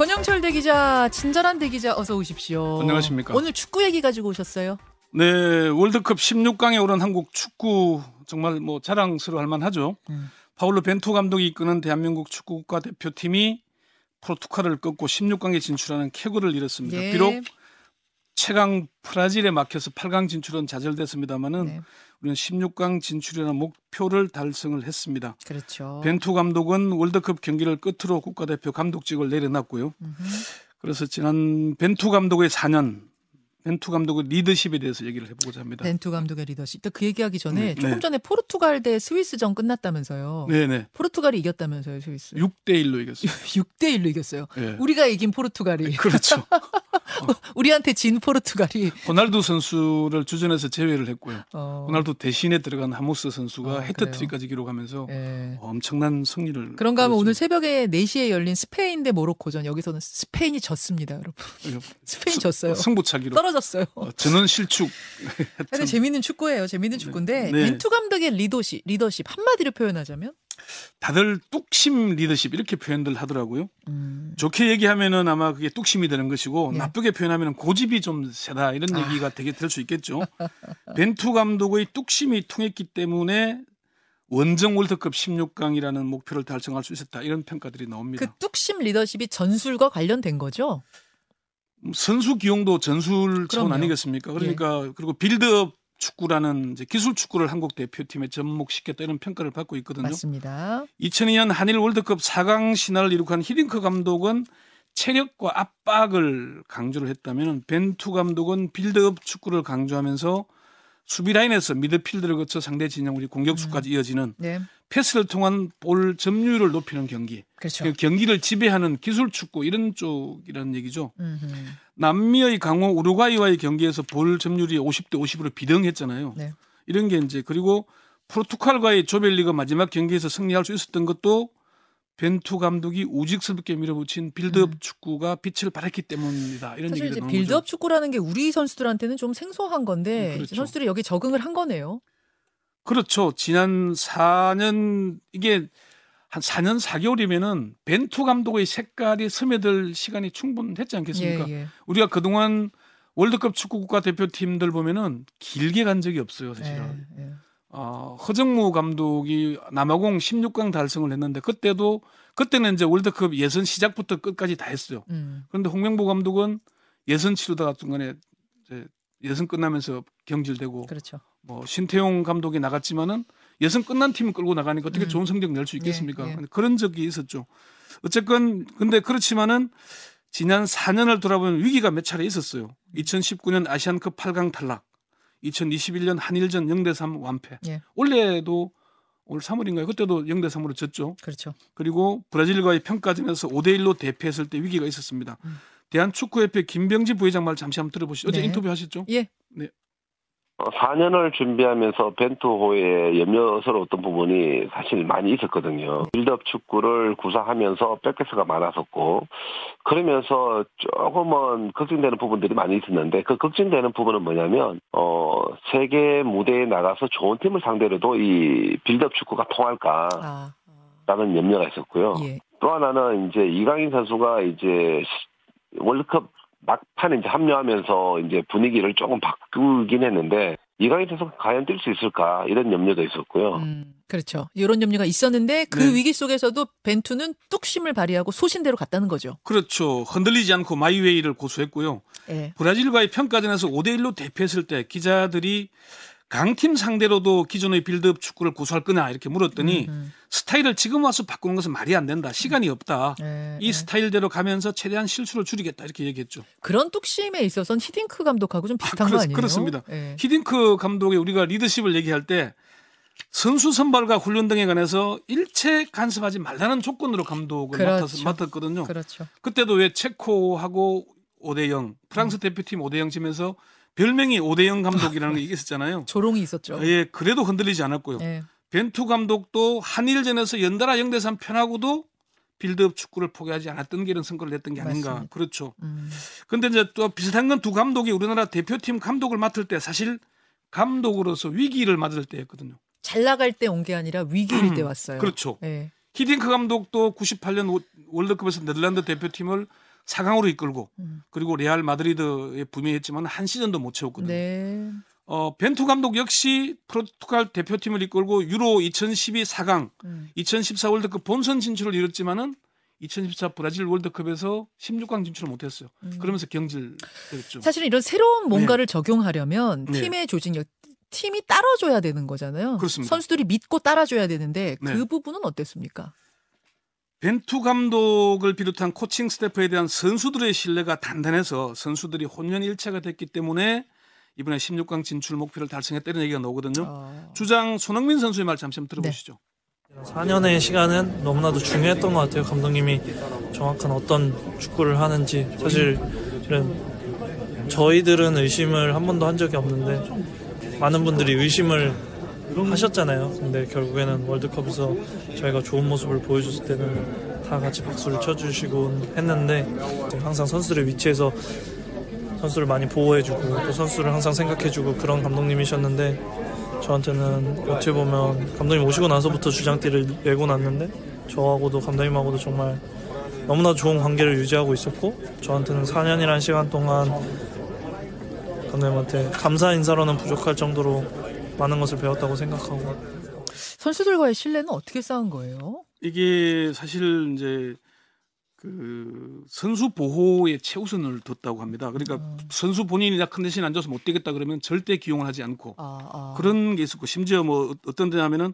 권영철 대기자, 친절한 대기자 어서 오십시오. 안녕하십니까. 오늘 축구 얘기 가지고 오셨어요? 네, 월드컵 16강에 오른 한국 축구 정말 뭐 자랑스러워할 만하죠. 음. 파울로 벤투 감독이 이끄는 대한민국 축구 국가 대표팀이 포르투갈을 꺾고 16강에 진출하는 쾌거를 이뤘습니다. 예. 비록 최강 브라질에 막혀서 8강 진출은 좌절됐습니다마는 네, 우리는 16강 진출이라는 목표를 달성을 했습니다. 그렇죠. 벤투 감독은 월드컵 경기를 끝으로 국가대표 감독직을 내려놨고요. 음흠. 그래서 지난 벤투 감독의 4년 벤투 감독의 리더십에 대해서 얘기를 해보고자 합니다. 벤투 감독의 리더십. 또 그 얘기하기 전에 네, 조금 네. 전에 포르투갈 대 스위스전 끝났다면서요. 네네. 포르투갈이 이겼다면서요, 스위스. 6대 1로 이겼어요. 6대 1로 이겼어요. 예. 우리가 이긴 포르투갈이 그렇죠. 우리한테 진 포르투갈이 호날두 선수를 주전에서 제외를 했고요. 어, 호날두 대신에 들어간 하모스 선수가 어, 해트트릭까지 기록하면서 예. 엄청난 승리를. 그런가 하면 오늘. 새벽에 4시에 열린 스페인 대 모로코전 여기서는 스페인이 졌습니다, 여러분. 스페인 졌어요. 승부차기로 떨어졌어요. 어, 전원 실축. 하여튼 재밌는 축구예요. 재밌는 축구인데 네. 벤투 감독의 리더십, 리더십 한마디로 표현하자면 다들 뚝심 리더십 이렇게 표현들 하더라고요. 음, 좋게 얘기하면은 아마 그게 뚝심이 되는 것이고 예. 나쁘게 표현하면 고집이 좀 세다 이런 아. 얘기가 되게 될 수 있겠죠. 벤투 감독의 뚝심이 통했기 때문에 원정 월드컵 16강이라는 목표를 달성할 수 있었다 이런 평가들이 나옵니다. 그 뚝심 리더십이 전술과 관련된 거죠. 선수 기용도 전술 차원. 예. 아니겠습니까? 그러니까 그리고 빌드업 축구라는 이제 기술 축구를 한국 대표팀에 접목시켰다 이런 평가를 받고 있거든요. 맞습니다. 2002년 한일 월드컵 4강 신화를 이룩한 히딩크 감독은 체력과 압박을 강조를 했다면 벤투 감독은 빌드업 축구를 강조하면서 수비 라인에서 미드필드를 거쳐 상대 진영 우리 공격수까지 이어지는 네, 패스를 통한 볼 점유율을 높이는 경기, 그렇죠. 그 경기를 지배하는 기술 축구 이런 쪽이라는 얘기죠. 음흠. 남미의 강호 우루과이와의 경기에서 볼 점유율이 50대 50으로 비등했잖아요. 네. 이런 게 이제 그리고 포르투갈과의 조별리그 마지막 경기에서 승리할 수 있었던 것도 벤투 감독이 우직스럽게 밀어붙인 빌드업 음. 축구가 빛을 발했기 때문이다. 이런 사실 이제 빌드업 거죠. 축구라는 게 우리 선수들한테는 좀 생소한 건데 음, 그렇죠. 선수들이 여기 적응을 한 거네요. 그렇죠. 지난 4년 이게 한 4년 4개월이면은 벤투 감독의 색깔이 스며들 시간이 충분했지 않겠습니까? 예, 예. 우리가 그동안 월드컵 축구 국가 대표팀들 보면은 길게 간 적이 없어요, 사실은. 예, 예. 어, 허정무 감독이 남아공 16강 달성을 했는데 그때도 그때는 이제 월드컵 예선 시작부터 끝까지 다 했어요. 음, 그런데 홍명보 감독은 예선 치르다가 중간에 이제 예선 끝나면서 경질되고 그렇죠. 뭐 신태용 감독이 나갔지만은 예선 끝난 팀을 끌고 나가니까 어떻게 음. 좋은 성적 낼 수 있겠습니까? 예, 예. 그런 적이 있었죠. 어쨌건 근데 그렇지만은 지난 4년을 돌아보면 위기가 몇 차례 있었어요. 2019년 아시안컵 8강 탈락, 2021년 한일전 0대 3 완패. 예. 올해도 올 3월인가요? 그때도 0대 3으로 졌죠. 그렇죠. 그리고 브라질과의 평가전에서 5대 1로 대패했을 때 위기가 있었습니다. 음. 대한축구협회 김병지 부회장 말 잠시 한번 들어보시죠. 어제 네. 인터뷰 하셨죠? 예. 4년을 준비하면서 벤투호에 염려스러웠던 부분이 사실 많이 있었거든요. 빌드업 축구를 구사하면서 백패스가 많았었고 그러면서 조금은 걱정되는 부분들이 많이 있었는데 그 걱정되는 부분은 뭐냐면 어 세계 무대에 나가서 좋은 팀을 상대로도 이 빌드업 축구가 통할까 라는 아, 염려가 있었고요. 예. 또 하나는 이제 이강인 선수가 이제 시- 월드컵 막판에 이제 합류하면서 이제 분위기를 조금 바꾸긴 했는데 이강인 선수가 과연 뛸 수 있을까 이런 염려도 있었고요. 음, 그렇죠. 이런 염려가 있었는데 그 네. 위기 속에서도 벤투는 뚝심을 발휘하고 소신대로 갔다는 거죠. 그렇죠. 흔들리지 않고 마이웨이를 고수했고요. 예. 브라질과의 평가전에서 5대 1로 대패했을 때 기자들이 강팀 상대로도 기존의 빌드업 축구를 고수할 거냐 이렇게 물었더니 음, 스타일을 지금 와서 바꾸는 것은 말이 안 된다. 시간이 없다. 예, 이 예. 스타일대로 가면서 최대한 실수를 줄이겠다 이렇게 얘기했죠. 그런 뚝심에 있어서는 히딩크 감독하고 좀 비슷한 그렇- 거 아니에요? 그렇습니다. 예. 히딩크 감독의 우리가 리더십을 얘기할 때 선수 선발과 훈련 등에 관해서 일체 간섭하지 말라는 조건으로 감독을 그렇죠. 맡아서, 맡았거든요. 그렇죠. 그때도 왜 체코하고 5대 0, 프랑스 음. 대표팀 5대 0 지면서 별명이 5대 0 감독이라는 게 있었잖아요. 조롱이 있었죠. 예, 그래도 흔들리지 않았고요. 예. 벤투 감독도 한일전에서 연달아 0대 3 패하고도 빌드업 축구를 포기하지 않았던 게 이런 성과를 냈던 게 아닌가. 맞습니다. 그렇죠. 음. 근데 이제 또 비슷한 건 두 감독이 우리나라 대표팀 감독을 맡을 때 사실 감독으로서 위기를 맞을 때였거든요. 잘 나갈 때 온 게 아니라 위기일 때 왔어요. 그렇죠. 예. 히딩크 감독도 98년 오- 월드컵에서 네덜란드 대표팀을 4강으로 이끌고 음. 그리고 레알 마드리드에 부임했지만 한 시즌도 못 채웠거든요. 네. 어, 벤투 감독 역시 포르투갈 대표팀을 이끌고 유로 2012 4강, 음. 2014 월드컵 본선 진출을 이뤘지만은 2014 브라질 월드컵에서 16강 진출을 못했어요. 음. 그러면서 경질됐죠. 사실 이런 새로운 뭔가를 적용하려면 네. 팀의 조직력 팀이 따라줘야 되는 거잖아요. 그렇습니다. 선수들이 믿고 따라줘야 되는데 그 네. 부분은 어땠습니까? 벤투 감독을 비롯한 코칭 스태프에 대한 선수들의 신뢰가 단단해서 선수들이 혼연일체가 됐기 때문에 이번에 16강 진출 목표를 달성했다는 얘기가 나오거든요. 어. 주장 손흥민 선수의 말 잠시 한번 들어보시죠. 4년의 시간은 너무나도 중요했던 것 같아요. 감독님이 정확한 어떤 축구를 하는지 사실은 저희들은 의심을 한 번도 한 적이 없는데 많은 분들이 의심을 하셨잖아요. 근데 결국에는 월드컵에서 저희가 좋은 모습을 보여줬을 때는 다 같이 박수를 쳐주시곤 했는데 항상 선수들의 위치에서 선수를 많이 보호해주고 또 선수를 항상 생각해주고 그런 감독님이셨는데 저한테는 어떻게 보면 감독님 오시고 나서부터 주장띠를 메고 났는데 저하고도 감독님하고도 정말 너무나 좋은 관계를 유지하고 있었고 저한테는 4년이라는 시간 동안 감독님한테 감사 인사로는 부족할 정도로 많은 것을 배웠다고 생각하고 선수들과의 신뢰는 어떻게 쌓은 거예요? 이게 사실 이제 그 선수 보호에 최우선을 뒀다고 합니다. 그러니까 음. 선수 본인이 나 컨디션이 안 좋아서 못 뛰겠다 그러면 절대 기용을 하지 않고 아, 아. 그런 게 있었고 심지어 뭐 어떤 데냐면은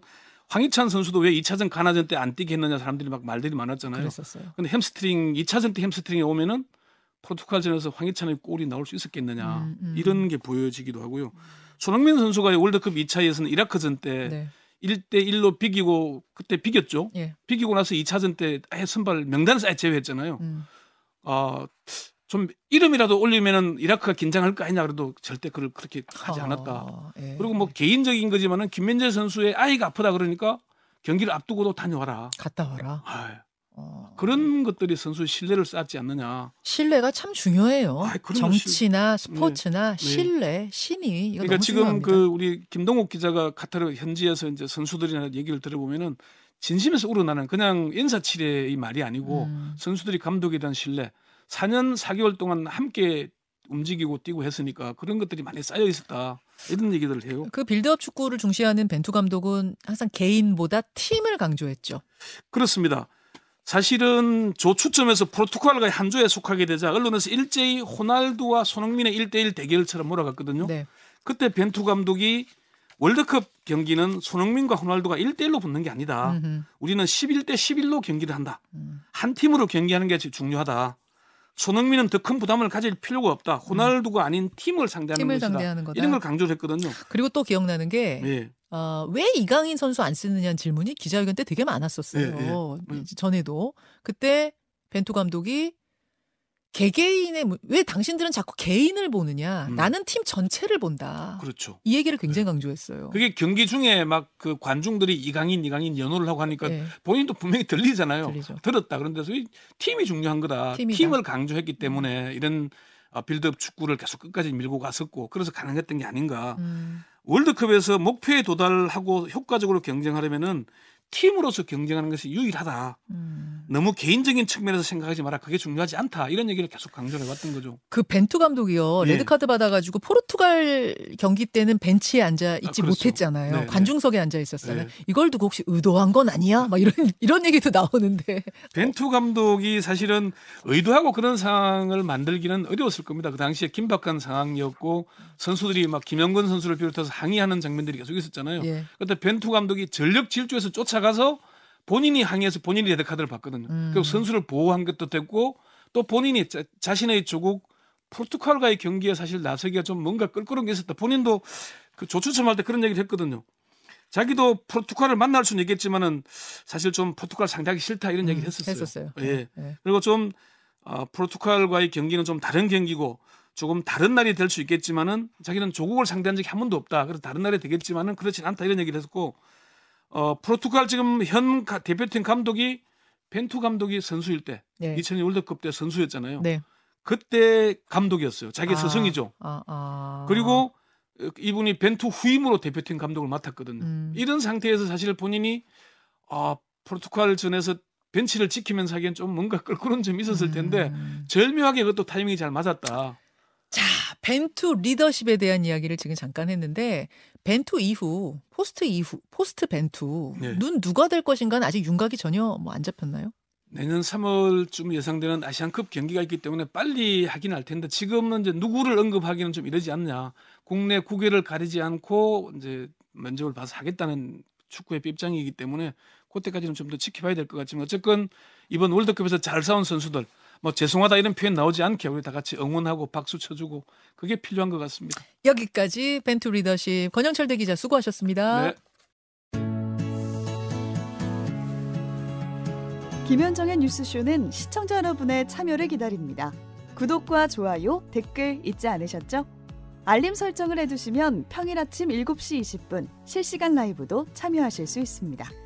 황희찬 선수도 왜 2차전 가나전 때 안 뛰게 했느냐 사람들이 막 말들이 많았잖아요. 그랬었어요. 근데 햄스트링 2차전 때 햄스트링이 오면은 포르투갈전에서 황희찬의 골이 나올 수 있었겠느냐 음, 음. 이런 게 보여지기도 하고요. 손흥민 선수가 월드컵 2차에서는 이라크전 때 네. 1대 1로 비기고 그때 비겼죠. 예. 비기고 나서 2차전 때 아예 선발 명단에서 아예 제외했잖아요. 음. 아, 좀 이름이라도 올리면은 이라크가 긴장할 거 아니냐 그래도 절대 그걸 그렇게 하지 않았다. 아, 예. 그리고 뭐 개인적인 거지만은 김민재 선수의 아이가 아프다 그러니까 경기를 앞두고도 다녀와라. 갔다 와라. 아, 어. 그런 것들이 선수의 신뢰를 쌓지 않느냐. 신뢰가 참 중요해요. 아이, 정치나 스포츠나 네. 신뢰, 신이 그러니까 지금 중요합니다. 그 우리 김동욱 기자가 카타르 현지에서 이제 선수들이나 얘기를 들어보면은 진심에서 우러나는 그냥 인사치레의 말이 아니고 음. 선수들이 감독에 대한 신뢰. 4년 4개월 동안 함께 움직이고 뛰고 했으니까 그런 것들이 많이 쌓여 있었다. 이런 얘기들을 해요. 그 빌드업 축구를 중시하는 벤투 감독은 항상 개인보다 팀을 강조했죠. 그렇습니다. 사실은 조 추첨에서 포르투갈과의 한 조에 속하게 되자 언론에서 일제히 호날두와 손흥민의 1대1 대결처럼 몰아갔거든요. 네. 그때 벤투 감독이 월드컵 경기는 손흥민과 호날두가 1대1로 붙는 게 아니다. 음흠. 우리는 11대 11로 경기를 한다. 음. 한 팀으로 경기하는 게 제일 중요하다. 손흥민은 더 큰 부담을 가질 필요가 없다. 호날두가 아닌 팀을 상대하는 팀을 것이다. 상대하는. 이런 걸 강조를 했거든요. 그리고 또 기억나는 게 예. 어, 왜 이강인 선수 안 쓰느냐는 질문이 기자회견 때 되게 많았었어요. 예, 예. 이제 전에도 그때 벤투 감독이 개개인의 문- 왜 당신들은 자꾸 개인을 보느냐? 음. 나는 팀 전체를 본다. 그렇죠. 이 얘기를 굉장히 강조했어요. 그게 경기 중에 막 그 관중들이 이강인 이강인 연호를 하고 하니까 예, 본인도 분명히 들리잖아요. 들리죠. 들었다. 그런데서 이 팀이 중요한 거다. 팀이다. 팀을 강조했기 때문에 이런 어, 빌드업 축구를 계속 끝까지 밀고 갔었고 그래서 가능했던 게 아닌가. 음, 월드컵에서 목표에 도달하고 효과적으로 경쟁하려면은 팀으로서 경쟁하는 것이 유일하다. 음. 너무 개인적인 측면에서 생각하지 마라. 그게 중요하지 않다. 이런 얘기를 계속 강조해 왔던 거죠. 그 벤투 감독이요 예. 레드 카드 받아가지고 포르투갈 경기 때는 벤치에 앉아 있지 아. 못했잖아요. 네, 네. 관중석에 앉아 있었잖아요. 네. 이걸 두고 혹시 의도한 건 아니야? 막 이런 이런 얘기도 나오는데. 벤투 감독이 사실은 의도하고 그런 상황을 만들기는 어려웠을 겁니다. 그 당시에 긴박한 상황이었고 선수들이 막 김영권 선수를 비롯해서 항의하는 장면들이 계속 있었잖아요. 예. 그때 벤투 감독이 전력 질주해서 쫓아 가서 본인이 항의해서 본인이 레드카드를 받거든요. 음. 그리고 선수를 보호한 것도 됐고 또 본인이 자, 자신의 조국 포르투갈과의 경기에 사실 나서기가 좀 뭔가 껄끄러운 게 있었다. 본인도 그 조추첨할 때 그런 얘기를 했거든요. 자기도 포르투갈을 만날 수는 있겠지만은 사실 좀 포르투갈 상대하기 싫다 이런 얘기를 음, 했었어요. 했었어요. 예. 예. 그리고 좀 어, 포르투갈과의 경기는 좀 다른 경기고 조금 다른 날이 될 수 있겠지만은 자기는 조국을 상대한 적이 한 번도 없다. 그래서 다른 날이 되겠지만은 그렇진 않다 이런 얘기를 했었고 어, 포르투갈 지금 현 가- 대표팀 감독이 벤투 감독이 선수일 때 네. 2002 월드컵 때 선수였잖아요. 네. 그때 감독이었어요. 자기 아, 스승이죠. 아, 아. 그리고 어, 이분이 벤투 후임으로 대표팀 감독을 맡았거든요. 음. 이런 상태에서 사실 본인이 아, 포르투갈 전에서 벤치를 지키면서 하기엔 좀 뭔가 끌꾸는 점이 있었을 텐데 음. 절묘하게 그것도 타이밍이 잘 맞았다. 자, 벤투 리더십에 대한 이야기를 지금 잠깐 했는데 벤투 이후 포스트 이후 포스트 벤투 네. 눈 누가 될 것인가는 아직 윤곽이 전혀 뭐 안 잡혔나요? 내년 3월쯤 예상되는 아시안컵 경기가 있기 때문에 빨리 하긴 할 텐데 지금은 이제 누구를 언급하기는 좀 이르지 않냐. 국내 국외를 가리지 않고 이제 면접을 봐서 하겠다는 축구의 입장이기 때문에 그때까지는 좀 더 지켜봐야 될 것 같지만 어쨌건 이번 월드컵에서 잘 싸운 선수들 뭐 죄송하다 이런 표현 나오지 않게 우리 다 같이 응원하고 박수 쳐주고 그게 필요한 것 같습니다. 여기까지 벤투 리더십 권영철 대기자 수고하셨습니다. 네. 김현정의 뉴스쇼는 시청자 여러분의 참여를 기다립니다. 구독과 좋아요, 댓글 잊지 않으셨죠? 알림 설정을 해두시면 평일 아침 7시 20분 실시간 라이브도 참여하실 수 있습니다.